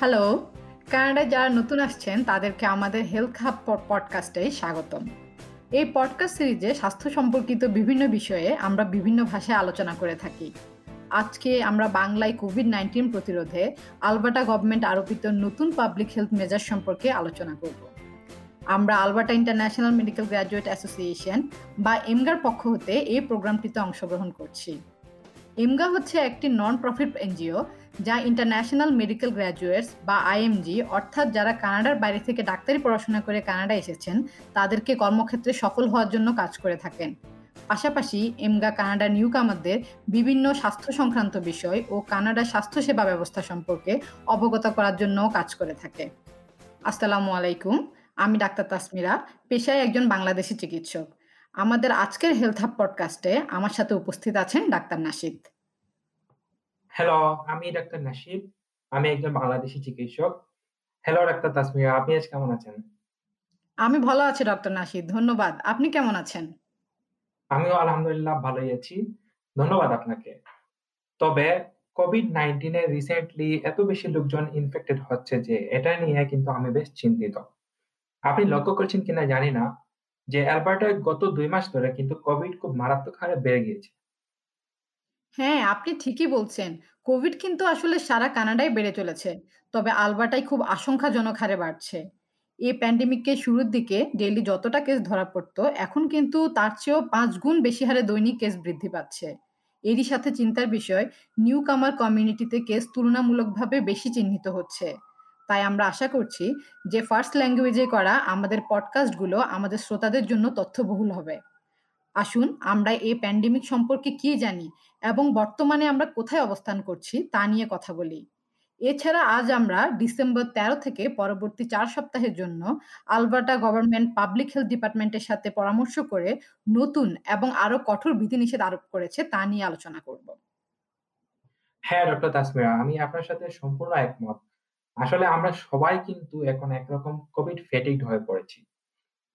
Hello, কানাডায় যারা নতুন আসছেন, তাদেরকে আমাদের হেলথ হাব পডকাস্টে স্বাগতম। এই পডকাস্ট সিরিজে স্বাস্থ্য সম্পর্কিত বিভিন্ন বিষয়ে আমরা বিভিন্ন ভাষায় আলোচনা করে থাকি। আজকে আমরা বাংলায় কোভিড নাইন্টিন প্রতিরোধে আলবার্টা গভর্নমেন্ট আরোপিত নতুন পাবলিক হেলথ মেজার সম্পর্কে আলোচনা করব। আমরা Alberta International Medical Graduate Association বা এমগার পক্ষ হতে এই প্রোগ্রামটিতে অংশগ্রহণ করছি। এমগা হচ্ছে একটি নন প্রফিট এনজিও যা ইন্টারন্যাশনাল মেডিকেল গ্র্যাজুয়েটস বা আইএমজি অর্থাৎ যারা কানাডার বাইরে থেকে ডাক্তারি পড়াশোনা করে কানাডা এসেছেন, তাদেরকে কর্মক্ষেত্রে সফল হওয়ার জন্য কাজ করে থাকেন। পাশাপাশি এমগা কানাডা নিউ কামারদের বিভিন্ন স্বাস্থ্য সংক্রান্ত বিষয় ও কানাডার স্বাস্থ্যসেবা ব্যবস্থা সম্পর্কে অবগত করার জন্যও কাজ করে থাকে। আসসালামু আলাইকুম, আমি ডাক্তার তাসমিরা, পেশায় একজন বাংলাদেশি চিকিৎসক। আমাদের আজকের হেলথ হাব পডকাস্টে আমার সাথে উপস্থিত আছেন ডাক্তার নাসিদ। হ্যালো আমি ডাক্তার নাসিদ। আমি একজন বাংলাদেশি চিকিৎসক। হ্যালো ডাক্তার তাসমিরা আপনি আজ কেমন আছেন? আমি ভালো আছি ডক্টর নাসিদ ধন্যবাদ। আপনি কেমন আছেন? আমিও আলহামদুলিল্লাহ ভালোই আছি। ধন্যবাদ আপনাকে। তবে কোভিড নাইন্টিনে রিসেন্টলি এত বেশি লোকজন ইনফেক্টেড হচ্ছে যে এটা নিয়ে কিন্তু আমি বেশ চিন্তিত। আপনি লক্ষ্য করছেন কিনা জানি না যে অ্যালবার্টায় গত দুই মাস ধরে কিন্তু কোভিড খুব মারাত্মক হারে বেড়ে গিয়েছে। হ্যাঁ আপনি ঠিকই বলছেন। কোভিড কিন্তু আসলে সারা কানাডায় বেড়ে চলেছে, তবে আলবার্টাই খুব আশঙ্কাজনক হারে বাড়ছে। এই প্যান্ডেমিককে শুরুর দিকে ডেইলি যতটা কেস ধরা পড়তো, এখন কিন্তু তার চেয়েও পাঁচ গুণ বেশি হারে দৈনিক কেস বৃদ্ধি পাচ্ছে। এরই সাথে চিন্তার বিষয় নিউ কামার কমিউনিটিতে কেস তুলনামূলকভাবে বেশি চিহ্নিত হচ্ছে। তাই আমরা আশা করছি যে ফার্স্ট ল্যাঙ্গুয়েজে করা আমাদের পডকাস্টগুলো আমাদের শ্রোতাদের জন্য তথ্যবহুল হবে। আসুন আমরা এই প্যান্ডেমিক সম্পর্কে কি জানি এবং বর্তমানে আমরা কোথায় অবস্থান করছি তা নিয়ে কথা বলি। এছাড়া আজ আমরা ডিসেম্বর ১৩ থেকে পরবর্তী চার সপ্তাহের জন্য আলবার্টা গভর্নমেন্ট পাবলিক হেলথ ডিপার্টমেন্টের সাথে পরামর্শ করে নতুন এবং আরও কঠোর বিধিনিষেধ আরোপ করেছে তা নিয়ে আলোচনা করব। হ্যাঁ ডক্টর তাসমিরা আমি আপনার সাথে সম্পূর্ণ একমত। আসলে আমরা সবাই কিন্তু এখন একরকম কোভিড ফেটিকড হয়ে পড়েছি।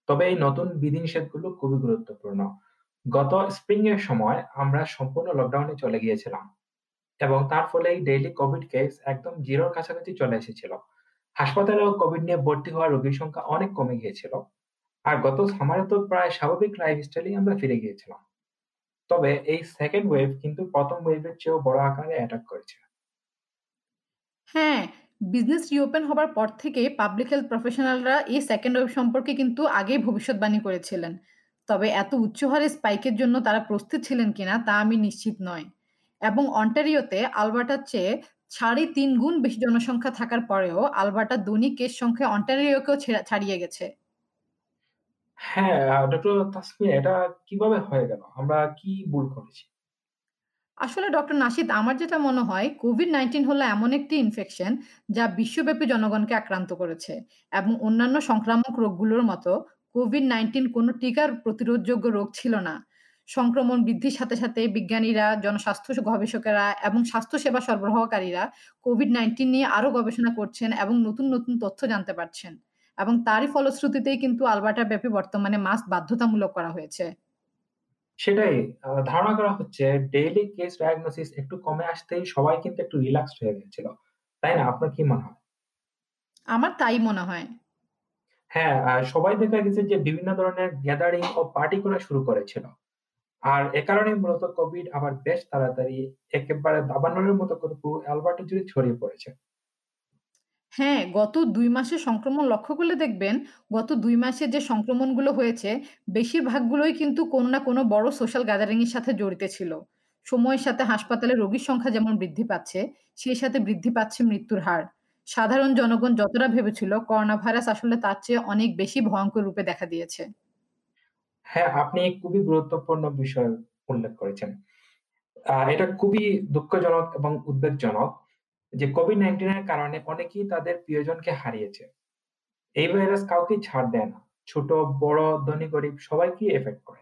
তবে এই নতুন বিধিনিষেধগুলো খুবই গুরুত্বপূর্ণ। গত স্প্রিং এর সময় আমরা সম্পূর্ণ লকডাউনে চলে গিয়েছিলাম এবং তার ফলে এই ডেইলি কোভিড কেস একদম জিরোর কাছাকাছি চলে এসেছিল। হাসপাতালেও কোভিড নিয়ে ভর্তি হওয়া রোগীর সংখ্যা অনেক কমে গিয়েছিল। আর গত সামারে তো প্রায় স্বাভাবিক লাইফস্টাইলেই আমরা ফিরে গিয়েছিলাম। তবে এই সেকেন্ড ওয়েভ কিন্তু প্রথম ওয়েভের চেয়েও বড় আকারে অ্যাটাক করেছে। হ্যাঁ বিজনেস রিওপেন হবার পর থেকে পাবলিক হেলথ প্রফেশনালরা এই সেকেন্ড ওয়েভ সম্পর্কে কিন্তু আগেই ভবিষ্যৎবাণী করেছিলেন। তবে এত উচ্চ হারে স্পাইকের জন্য তারা প্রস্তুত ছিলেন কিনা তা আমি নিশ্চিত নয়। এবং অন্টারিওতে আলবার্টার চেয়ে সাড়ে তিন গুণ বেশি জনসংখ্যা থাকার পরেও আলবার্টার দৈনিক কেস সংখ্যা অন্টারিওকেও ছাড়িয়ে গেছে। হ্যাঁ ডক্টর তাসমিয়া এটা কীভাবে হয়ে গেল? আমরা কি ভুল করেছি? আসলে ডক্টর নাসিদ, আমার যেটা মনে হয় কোভিড নাইন্টিন হলো এমন একটি ইনফেকশন যা বিশ্বব্যাপী জনগণকে আক্রান্ত করেছে এবং অন্যান্য সংক্রামক রোগগুলোর মতো কোভিড নাইন্টিন কোনো টিকার প্রতিরোধযোগ্য রোগ ছিল না। সংক্রমণ বৃদ্ধির সাথে সাথে বিজ্ঞানীরা, জনস্বাস্থ্য গবেষকেরা এবং স্বাস্থ্যসেবা সরবরাহকারীরা কোভিড নাইন্টিন নিয়ে আরও গবেষণা করছেন এবং নতুন নতুন তথ্য জানতে পারছেন এবং তারই ফলশ্রুতিতেই কিন্তু আলবার্টা ব্যাপী বর্তমানে মাস্ক বাধ্যতামূলক করা হয়েছে। সেটাই ধারণা করা হচ্ছে ডেইলি কেস ডায়াগনোসিস একটু কমে আসতেই সবাই কিন্তু একটু রিল্যাক্সড হয়ে গেছিল। তাই না? আপনার কি মনে হয়? আমার তাই মনে হয়। হ্যাঁ সবাই দেখা গেছে যে বিভিন্ন ধরনের গ্যাদারিং ও পার্টি করা শুরু করেছিল। আর এ কারণে মূলত কোভিড আবার বেশ তাড়াতাড়ি একেবারে দাবানলের মতো করে পুরো অ্যালবার্টা জুড়ে ছড়িয়ে পড়েছে। হ্যাঁ, গত ২ মাসে সংক্রমণ লক্ষ্য করলে দেখবেন, গত ২ মাসে যে সংক্রমণগুলো হয়েছে, বেশিরভাগগুলোই কিন্তু কোনো না কোনো বড় সোশ্যাল গ্যাদারিং এর সাথে জড়িত ছিল। সময়ের সাথে হাসপাতালে রোগীর সংখ্যা যেমন বৃদ্ধি পাচ্ছে, সেই সাথে বৃদ্ধি পাচ্ছে মৃত্যুর হার। সাধারণ জনগণ যতটা ভেবেছিল করোনা ভাইরাস আসলে তার চেয়ে অনেক বেশি ভয়ঙ্কর রূপে দেখা দিয়েছে। হ্যাঁ, আপনি খুবই গুরুত্বপূর্ণ বিষয় উল্লেখ করেছেন। এটা খুবই দুঃখজনক এবং উদ্বেগজনক যে কোভিড নাইন্টিনের কারণে অনেকেই তাদের প্রিয়জনকে হারিয়েছে। এই ভাইরাস কাউকে ছাড় দেয় না। ছোট, বড়, ধনী, গরিব সবাইকেই এফেক্ট করে।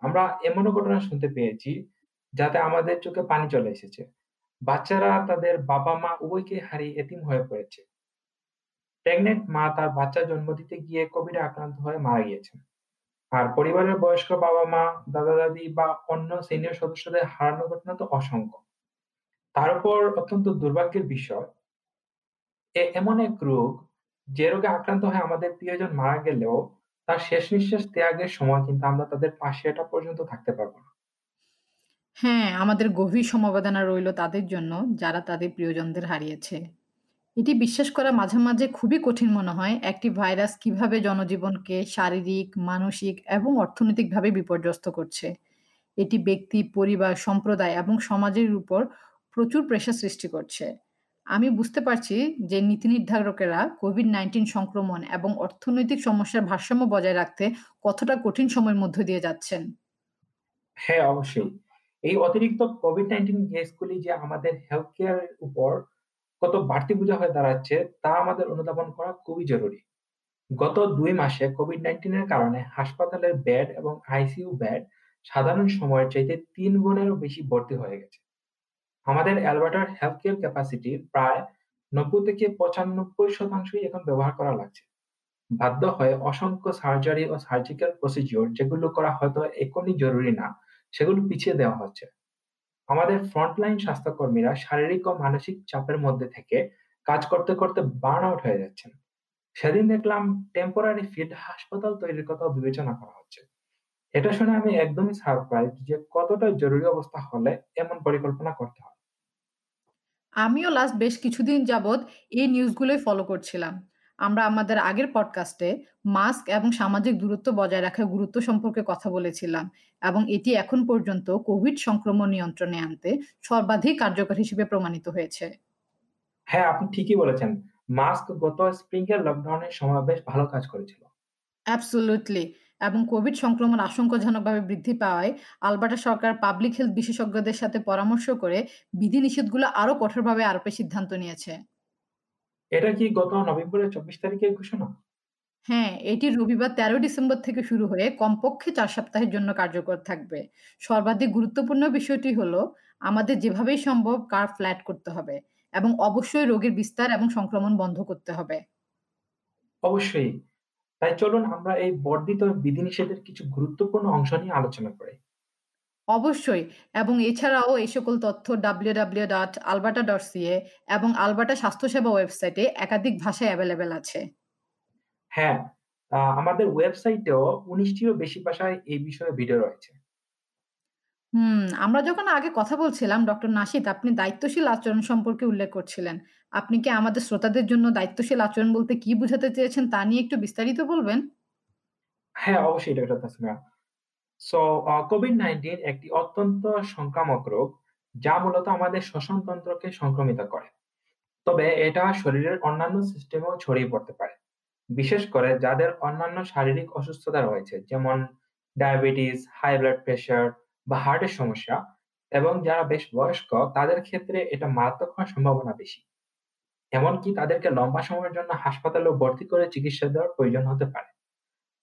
আমরা এমনও ঘটনা শুনতে পেয়েছি যাতে আমাদের চোখে পানি চলে এসেছে। বাচ্চারা তাদের বাবা-মা উভয়কে হারিয়ে এতিম হয়ে পড়েছে। প্রেগনেন্ট মা তার বাচ্চা জন্ম দিতে গিয়ে কোভিডে আক্রান্ত হয়ে মারা গিয়েছেন। আর পরিবারের বয়স্ক বাবা-মা, দাদা-দাদি বা অন্য সিনিয়র সদস্যদের হারানোর ঘটনা তো অসংখ্য। তার উপর অত্যন্ত দুর্ভাগ্যের বিষয় এমন এক রোগ যে রোগে আক্রান্ত হয়ে আমাদের প্রিয়জন মারা গেলেও তার শেষ নিঃশ্বাস ত্যাগের সময় কিন্তু আমরা তাদের পাশে এটা পর্যন্ত থাকতে পারব না। হ্যাঁ, আমাদের গভীর সমবেদনা রইল তাদের জন্য যারা তাদের প্রিয়জনদের হারিয়েছে। এটি বিশ্বাস করা মাঝে, মাঝে খুবই কঠিন মনে হয় একটি ভাইরাস কীভাবে জনজীবনকে শারীরিক, মানসিক এবং অর্থনৈতিকভাবে বিপর্যস্ত করছে। এটি ব্যক্তি, পরিবার, সম্প্রদায় এবং সমাজের উপর প্রচুর প্রেশার সৃষ্টি করছে। আমি বুঝতে পারছি যে নীতি নির্ধারকেরা কোভিড-19 সংক্রমণ এবং অর্থনৈতিক সমস্যার ভারসাম্য বজায় রাখতে কতটা কঠিন সময়ের মধ্য দিয়ে যাচ্ছেন। হ্যাঁ, অবশ্যই। এই অতিরিক্ত কোভিড-19 কেসগুলি যে আমাদের হেলথ কেয়ার এর উপর কত বাড়তি বোঝা হয়ে দাঁড়াচ্ছে তা আমাদের অনুধাবন করা খুবই জরুরি। গত দুই মাসে কোভিড নাইন্টিনের কারণে হাসপাতালের বেড এবং আইসিইউ বেড সাধারণ সময়ের চাইতে তিন গুণেরও বেশি ভর্তি হয়ে গেছে। আমাদের অ্যালবার্টার হেলথ কেয়ার ক্যাপাসিটির প্রায় ৯০-৯৫% এখন ব্যবহার করা লাগছে। বাধ্য হয়ে অসংখ্য সার্জারি ও সার্জিক্যাল প্রসিডিউর যেগুলো করা হয়তো এখনই জরুরি না, সেগুলো পিছিয়ে দেওয়া হচ্ছে। আমাদের ফ্রন্টলাইন স্বাস্থ্যকর্মীরা শারীরিক ও মানসিক চাপের মধ্যে থেকে কাজ করতে, করতে বার্ন আউট হয়ে যাচ্ছেন। সেদিন দেখলাম টেম্পোরারি ফিল্ড হাসপাতাল তৈরির কথাও বিবেচনা করা হচ্ছে। এটা শুনে আমি একদমই সারপ্রাইজড যে কতটা জরুরি অবস্থা হলে এমন পরিকল্পনা করতে হয়। আমিও লাস্ট বেশ কিছুদিন যাবৎ এই নিউজগুলোই ফলো করছিলাম। আমরা আমাদের আগের পডকাস্টে মাস্ক এবং সামাজিক দূরত্ব বজায় রাখার গুরুত্ব সম্পর্কে কথা বলেছিলাম এবং এটি এখন পর্যন্ত কোভিড সংক্রমণ নিয়ন্ত্রণে আনতে সর্বাধিক কার্যকর হিসেবে প্রমাণিত হয়েছে। হ্যাঁ, আপনি ঠিকই বলেছেন। মাস্ক গত স্প্রিং এর লকডাউনের সময় বেশ ভালো কাজ করেছিল। অ্যাবসোলিউটলি এবং কোভিড সংক্রমণ আশঙ্কাজনকভাবে বৃদ্ধি পাওয়ায় আলবার্টা সরকার পাবলিক হেলথ বিশেষজ্ঞদের সাথে পরামর্শ করে বিধিনিষেধগুলো আরও কঠোরভাবে আরোপের সিদ্ধান্ত নিয়েছে। এটা কি গত নভেম্বরের ২৪ তারিখের ঘোষণা? হ্যাঁ, এটি রবিবার ১৩ ডিসেম্বর থেকে শুরু হয়ে কমপক্ষে চার সপ্তাহের জন্য কার্যকর থাকবে। সর্বাধিক গুরুত্বপূর্ণ বিষয়টি হলো আমাদের যেভাবেই সম্ভব কার ফ্ল্যাট করতে হবে এবং অবশ্যই রোগের বিস্তার এবং সংক্রমণ বন্ধ করতে হবে। অবশ্যই। তাই চলুন আমরা এই বর্ধিত বিধিনিষেধের কিছু গুরুত্বপূর্ণ অংশ নিয়ে আলোচনা করি। অবশ্যই এবং এছাড়াও এই সকল তথ্য www.alberta.ca এবং আলবার্টা স্বাস্থ্যসেবা ওয়েবসাইটে একাধিক ভাষায় অ্যাভেলেবেল আছে। হ্যাঁ, আমাদের ওয়েবসাইটেও উনিশটিরও বেশি ভাষায় এই বিষয়ে ভিডিও রয়েছে। হুম, আমরা যখন আগে কথা বলছিলাম ডক্টর নাশিদ আপনি দায়িত্বশীল আচরণ সম্পর্কে উল্লেখ করছিলেন। আপনি কি আমাদের শ্রোতাদের জন্য দায়িত্বশীল আচরণ বলতে কি বুঝাতে চেয়েছেন তা নিয়ে একটু বিস্তারিত বলবেন? হ্যাঁ, অবশ্যই ডক্টর তাসমিয়া। সো আ COVID-19 একটি অত্যন্ত সংক্রামক রোগ, যা মূলত আমাদের শ্বসনতন্ত্রকে সংক্রমিত করে। তবে এটা শরীরের অন্যান্য সিস্টেমেও ছড়িয়ে পড়তে পারে। বিশেষ করে যাদের অন্যান্য শারীরিক অসুস্থতা রয়েছে, যেমন ডায়াবেটিস, হাই ব্লাড প্রেশার বা হার্টের সমস্যা এবং যারা বেশ বয়স্ক, তাদের ক্ষেত্রে এটা মারাত্মক হওয়ার সম্ভাবনা বেশি। এমনকি তাদেরকে লম্বা সময়ের জন্য হাসপাতালেও ভর্তি করে চিকিৎসা দেওয়ার প্রয়োজন হতে পারে।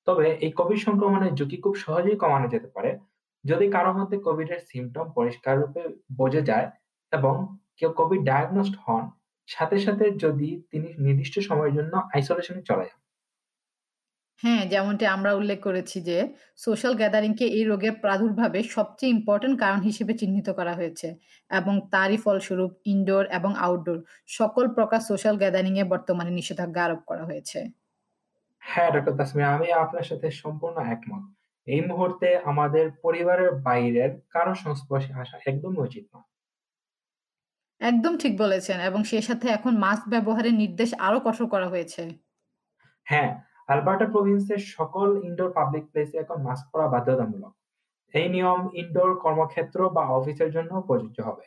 তবে এই কোভিড সংক্রমণের ঝুঁকি খুব সহজেই কমানো যেতে পারে যদি কারও মধ্যে কোভিড এর সিম্পটম পরিষ্কার রূপে বোঝা যায় এবং কেউ কোভিড ডায়াগনোসড হন, সাথে সাথে যদি তিনি নির্দিষ্ট সময়ের জন্য আইসোলেশনে চলে যান হ্যাঁ, যেমনটি আমরা উল্লেখ করেছি যে সোশ্যাল গ্যাদারিংকে এই রোগের প্রাদুর্ভাবে সবচেয়ে ইম্পোর্টেন্ট কারণ হিসেবে চিহ্নিত করা হয়েছে এবং তারই ফলস্বরূপ ইনডোর এবং আউটডোর সকল প্রকার সোশ্যাল গ্যাদারিং এ বর্তমানে নিষেধাজ্ঞা আরোপ করা হয়েছে। হ্যাঁ ডক্টর তাসমিয়া আমি আপনার সাথে সম্পূর্ণ একমত এই মুহূর্তে আমাদের পরিবারের বাইরের কারও সংস্পর্শে আসা একদমই উচিত নয় একদম ঠিক বলেছেন এবং সেই সাথে এখন মাস্ক ব্যবহারের নির্দেশ আরও কঠোর করা হয়েছে। হ্যাঁ, আলবার্টা প্রভিন্সের সকল ইনডোর পাবলিক প্লেসে এখন মাস্ক পরা বাধ্যতামূলক। এই নিয়ম ইনডোর কর্মক্ষেত্র বা অফিসের জন্য প্রযোজ্য হবে।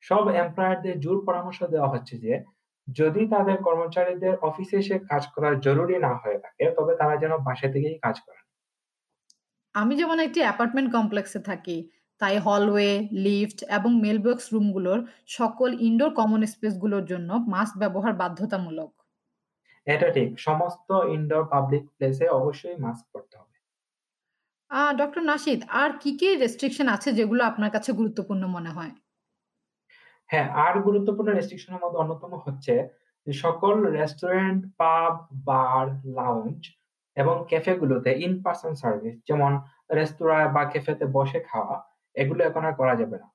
সব এমপ্লয়ারদের জোর পরামর্শ দেওয়া হচ্ছে যে, যদি তাদের কর্মচারীদের অফিসে এসে কাজ করা জরুরি না হয়ে থাকে, তবে তারা যেন বাসা থেকেই কাজ করেন। আমি যেমন একটি অ্যাপার্টমেন্ট কমপ্লেক্সে থাকি, তাই হলওয়ে, লিফট এবং মেইলবক্স রুমগুলোর সকল ইনডোর কমন স্পেসগুলোর জন্য মাস্ক ব্যবহার বাধ্যতামূলক। এটা ঠিক। সমস্ত ইনডোর পাবলিক প্লেসে অবশ্যই মাস্ক পরতে হবে। আ ডক্টর নাশিদ আর কি, কি রেস্ট্রিকশন আছে যেগুলো আপনার কাছে গুরুত্বপূর্ণ মনে হয়? হ্যাঁ, আর গুরুত্বপূর্ণ রেস্ট্রিকশন এর মধ্যে অন্যতম হচ্ছে যে সকল রেস্টুরেন্ট, পাব, বার, লাউঞ্জ এবং ক্যাফে গুলোতে ইন পারসন সার্ভিস যেমন রেস্তোরাঁ বা ক্যাফেতে বসে খাওয়া এগুলো এখন আর করা যাবে না।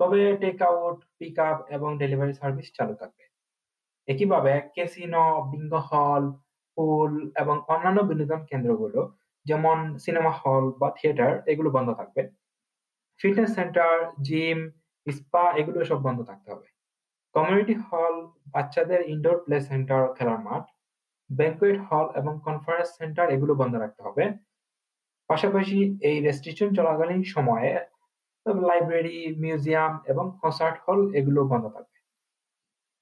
তবে টেক আউট, পিক আপ এবং ডেলিভারি সার্ভিস চালু থাকবে। একইভাবে ক্যাসিনো, বিঙ্গো হল, পুল এবং অন্যান্য বিনোদন কেন্দ্রগুলো যেমন সিনেমা হল বা থিয়েটার এগুলো বন্ধ থাকবে। ফিটনেস সেন্টার, জিম, স্পা এগুলো সব বন্ধ থাকতে হবে। কমিউনিটি হল, বাচ্চাদের ইনডোর প্লে সেন্টার, খেলার মাঠ, ব্যাংকুয়েট হল এবং কনফারেন্স সেন্টার এগুলো বন্ধ রাখতে হবে। পাশাপাশি এই রেস্ট্রিকশন চলাকালীন সময়ে লাইব্রেরি, মিউজিয়াম এবং কনসার্ট হল এগুলো বন্ধ থাকবে।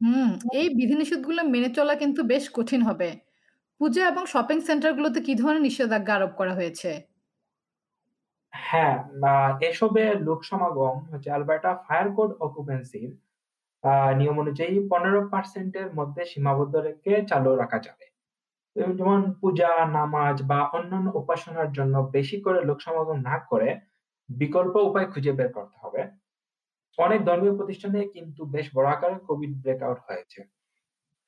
হুম, এই বিধিনিষেধগুলো মেনে চলা কিন্তু বেশ কঠিন হবে। পূজা এবং শপিং সেন্টারগুলোতে কি ধরনের নিষেধাজ্ঞা আরোপ করা হয়েছে? হ্যাঁ, এসবে লোক সমাগম হচ্ছে আলবার্টা ফায়ার কোড অকুপেন্সির নিয়ম অনুযায়ী ১৫% এর মধ্যে সীমাবদ্ধ রেখে চালু রাখা যাবে। যেমন পূজা, নামাজ বা অন্যান্য উপাসনার জন্য বেশি করে লোক সমাগম না করে বিকল্প উপায় খুঁজে বের করতে হবে। অনেক ধর্মীয় প্রতিষ্ঠানে কিন্তু বেশ বড় আকারে কোভিড ব্রেকআউট হয়েছে।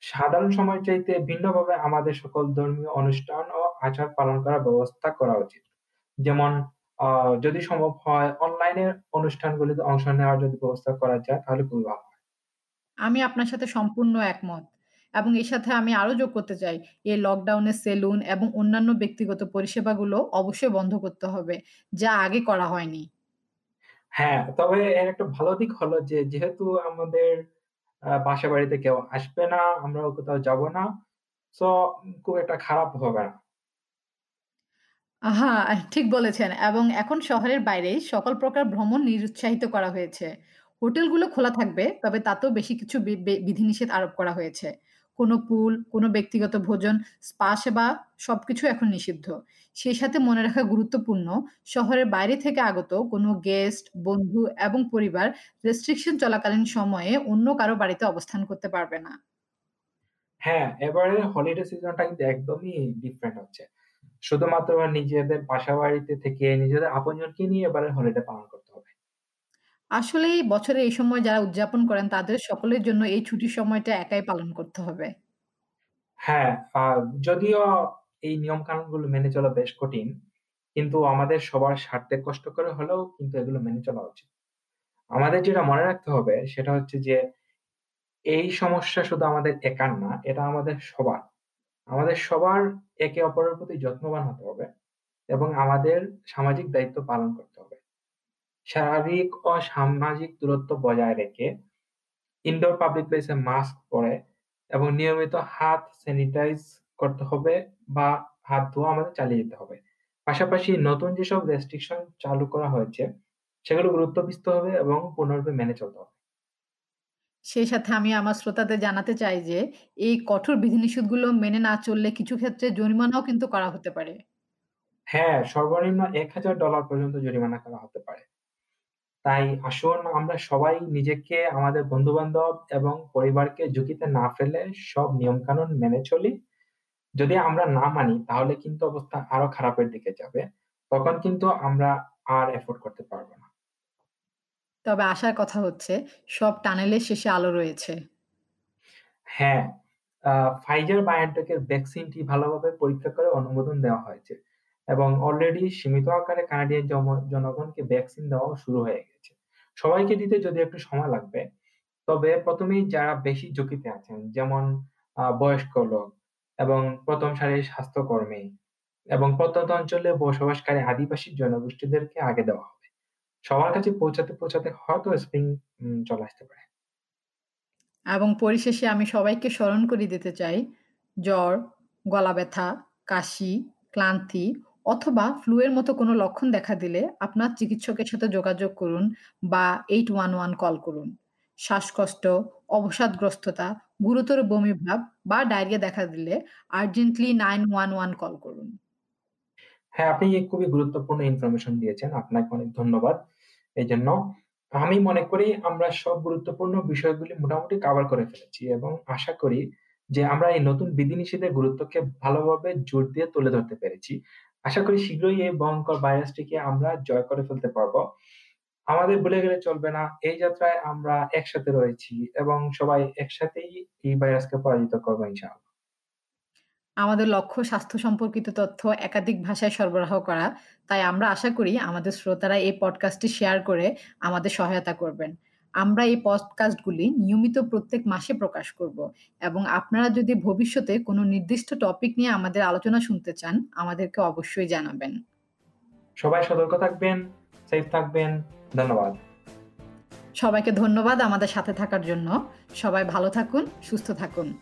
সাধারণ সময়ের চাইতে ভিন্নভাবে আমাদের সকল ধর্মীয় অনুষ্ঠান ও আচার পালন করার ব্যবস্থা করা উচিত। যেমন যদি সম্ভব হয় অনলাইনে অনুষ্ঠানগুলিতে অংশ নেওয়ার যদি ব্যবস্থা করা যায় তাহলে খুবই ভালো। আমি আপনার সাথে সম্পূর্ণ একমত। এবং এর সাথে আমি আরও যোগ করতে চাই, এই লকডাউনে সেলুন এবং অন্যান্য ব্যক্তিগত পরিষেবাগুলো অবশ্যই বন্ধ করতে হবে, যা আগে করা হয়নি। হ্যাঁ, তবে এর একটা ভালো দিক হলো যে যেহেতু আমাদের আ বাসা-বাড়িতে কেউ আসবে না, আমরাও কোথাও যাব না। সো খুব একটা খারাপ হবে না। আহা! ঠিক বলেছেন এবং এখন শহরের বাইরে সকল প্রকার ভ্রমণ নিরুৎসাহিত করা হয়েছে। হোটেলগুলো খোলা থাকবে, তবে তাতেও বেশি কিছু বিধিনিষেধ আরোপ করা হয়েছে। কোনো পুল, কোনো ব্যক্তিগত ভোজন, স্পা সেবা সবকিছু এখন নিষিদ্ধ। সেই সাথে মনে রাখা গুরুত্বপূর্ণ, শহরের বাইরে থেকে আগত কোনো গেস্ট, বন্ধু এবং পরিবার রেস্ট্রিকশন চলাকালীন সময়ে অন্য কারও বাড়িতে অবস্থান করতে পারবে না। হ্যাঁ, এবারের হলিডে সিজনটা কিন্তু একদমই ডিফারেন্ট হচ্ছে। শুধুমাত্র নিজেদের বাসা-বাড়িতে থেকে নিজেদের আপনজনকে নিয়ে এবারের হলিডে পালন করতে হবে। আসলেই বছরের এই সময় যারা উদযাপন করেন তাদের সকলের জন্য এই ছুটির সময়টা একাই পালন করতে হবে। হ্যাঁ, যদিও এই নিয়ম-কানুনগুলো মেনে চলা বেশ কঠিন, কিন্তু আমাদের সবার স্বার্থে কষ্ট করে হলেও কিন্তু এগুলো মেনে চলা উচিত। আমাদের যেটা মনে রাখতে হবে সেটা হচ্ছে যে এই সমস্যা শুধু আমাদের একার না, এটা আমাদের সবার। আমাদের সবার একে অপরের প্রতি যত্নবান হতে হবে এবং আমাদের সামাজিক দায়িত্ব পালন করতে হবে। শারীরিক ও সামাজিক দূরত্ব বজায় রেখে ইনডোর পাবলিক প্লেসে মাস্ক পরে এবং নিয়মিত হাত স্যানিটাইজ করতে হবে বা হাত ধোয়া আমাদের চালিয়ে যেতে হবে। পাশাপাশি নতুন যেসব রেস্ট্রিকশন চালু করা হয়েছে, সেগুলো গুরুত্ব হবে এবং পূর্ণরূপে মেনে চলতে হবে। সেই সাথে আমি আমার শ্রোতাদের জানাতে চাই যে, এই কঠোর বিধিনিষেধগুলো মেনে না চললে কিছু ক্ষেত্রে জরিমানাও কিন্তু করা হতে পারে। হ্যাঁ, সর্বনিম্ন $১,০০০ পর্যন্ত জরিমানা করা হতে পারে। তাই আসুন আমরা সবাই নিজেকে, আমাদের বন্ধু-বান্ধব এবং পরিবারকে ঝুঁকিতে না ফেলে সব নিয়মকানুন মেনে চলি। যদি আমরা না মানি তাহলে কিন্তু অবস্থা আরও খারাপের দিকে যাবে। তখন কিন্তু আমরা আর এফোর্ড করতে পারব না। তবে আসার কথা হচ্ছে, সব টানেলের শেষে আলো রয়েছে। হ্যাঁ, আ Pfizer-BioNTech ভ্যাকসিনটি ভালোভাবে পরীক্ষা করে অনুমোদন দেওয়া হয়েছে এবং অলরেডি সীমিত আকারে কানাডিয়ান জনগণকে ভ্যাকসিন দেওয়া শুরু হয়ে গেছে। সবাইকে দিতে যদিও একটু সময় লাগবে। তবে ১ম এই যারা বেশি ঝুঁকিতে আছেন যেমন বয়স্ক লোক এবং ১ম সারির স্বাস্থ্যকর্মী এবং প্রত্যন্ত অঞ্চলে বসবাসকারী আদিবাসী জনগোষ্ঠীদেরকে আগে দেওয়া হবে। সবার কাছে পৌঁছাতে, পৌঁছাতে হয়তো স্প্রিং চলে আসতে পারে। এবং পরিশেষে আমি সবাইকে স্মরণ করিয়ে দিতে চাই, জ্বর, গলা ব্যথা, কাশি, ক্লান্তি অথবা ফ্লু এর মতো কোনো লক্ষণ দেখা দিলে আপনার চিকিৎসকের সাথে যোগাযোগ করুন বা 811 কল করুন। শ্বাসকষ্ট, অবসাদগ্রস্ততা, গুরুতর বমিভাব বা ডায়রিয়া দেখা দিলে আর্জেন্টলি 911 কল করুন। হ্যাঁ, আপনি খুবই গুরুত্বপূর্ণ ইনফরমেশন দিয়েছেন। আপনাকে অনেক ধন্যবাদ এজন্য। আমি মনে করি আমরা সব গুরুত্বপূর্ণ বিষয়গুলি মোটামুটি কভার করে ফেলেছি এবং আশা করি যে আমরা এই নতুন বিধিনিষেধের গুরুত্বকে ভালোভাবে জোর দিয়ে তুলে ধরতে পেরেছি। আশা করি শীঘ্রই এই ভয়ংকর ভাইরাসটিকে আমরা জয় করে ফেলতে পারব। আমাদের ভুলে গেলে চলবে না। এই যাত্রায় আমরা একসাথে রয়েছি এবং সবাই একসাথেই এই ভাইরাসকে পরাজিত করব ইনশাআল্লাহ। আমাদের লক্ষ্য স্বাস্থ্য সম্পর্কিত তথ্য একাধিক ভাষায় সরবরাহ করা। তাই আমরা আশা করি আমাদের শ্রোতারা এই পডকাস্টটি শেয়ার করে আমাদের সহায়তা করবেন। আমরা এই পডকাস্টগুলি নিয়মিত প্রত্যেক মাসে প্রকাশ করব এবং আপনারা যদি ভবিষ্যতে কোনো নির্দিষ্ট টপিক নিয়ে আমাদের আলোচনা শুনতে চান আমাদেরকে অবশ্যই জানাবেন। সবাই সতর্ক থাকবেন সেফ থাকবেন ধন্যবাদ। সবাইকে ধন্যবাদ আমাদের সাথে থাকার জন্য। সবাই ভালো থাকুন সুস্থ থাকুন।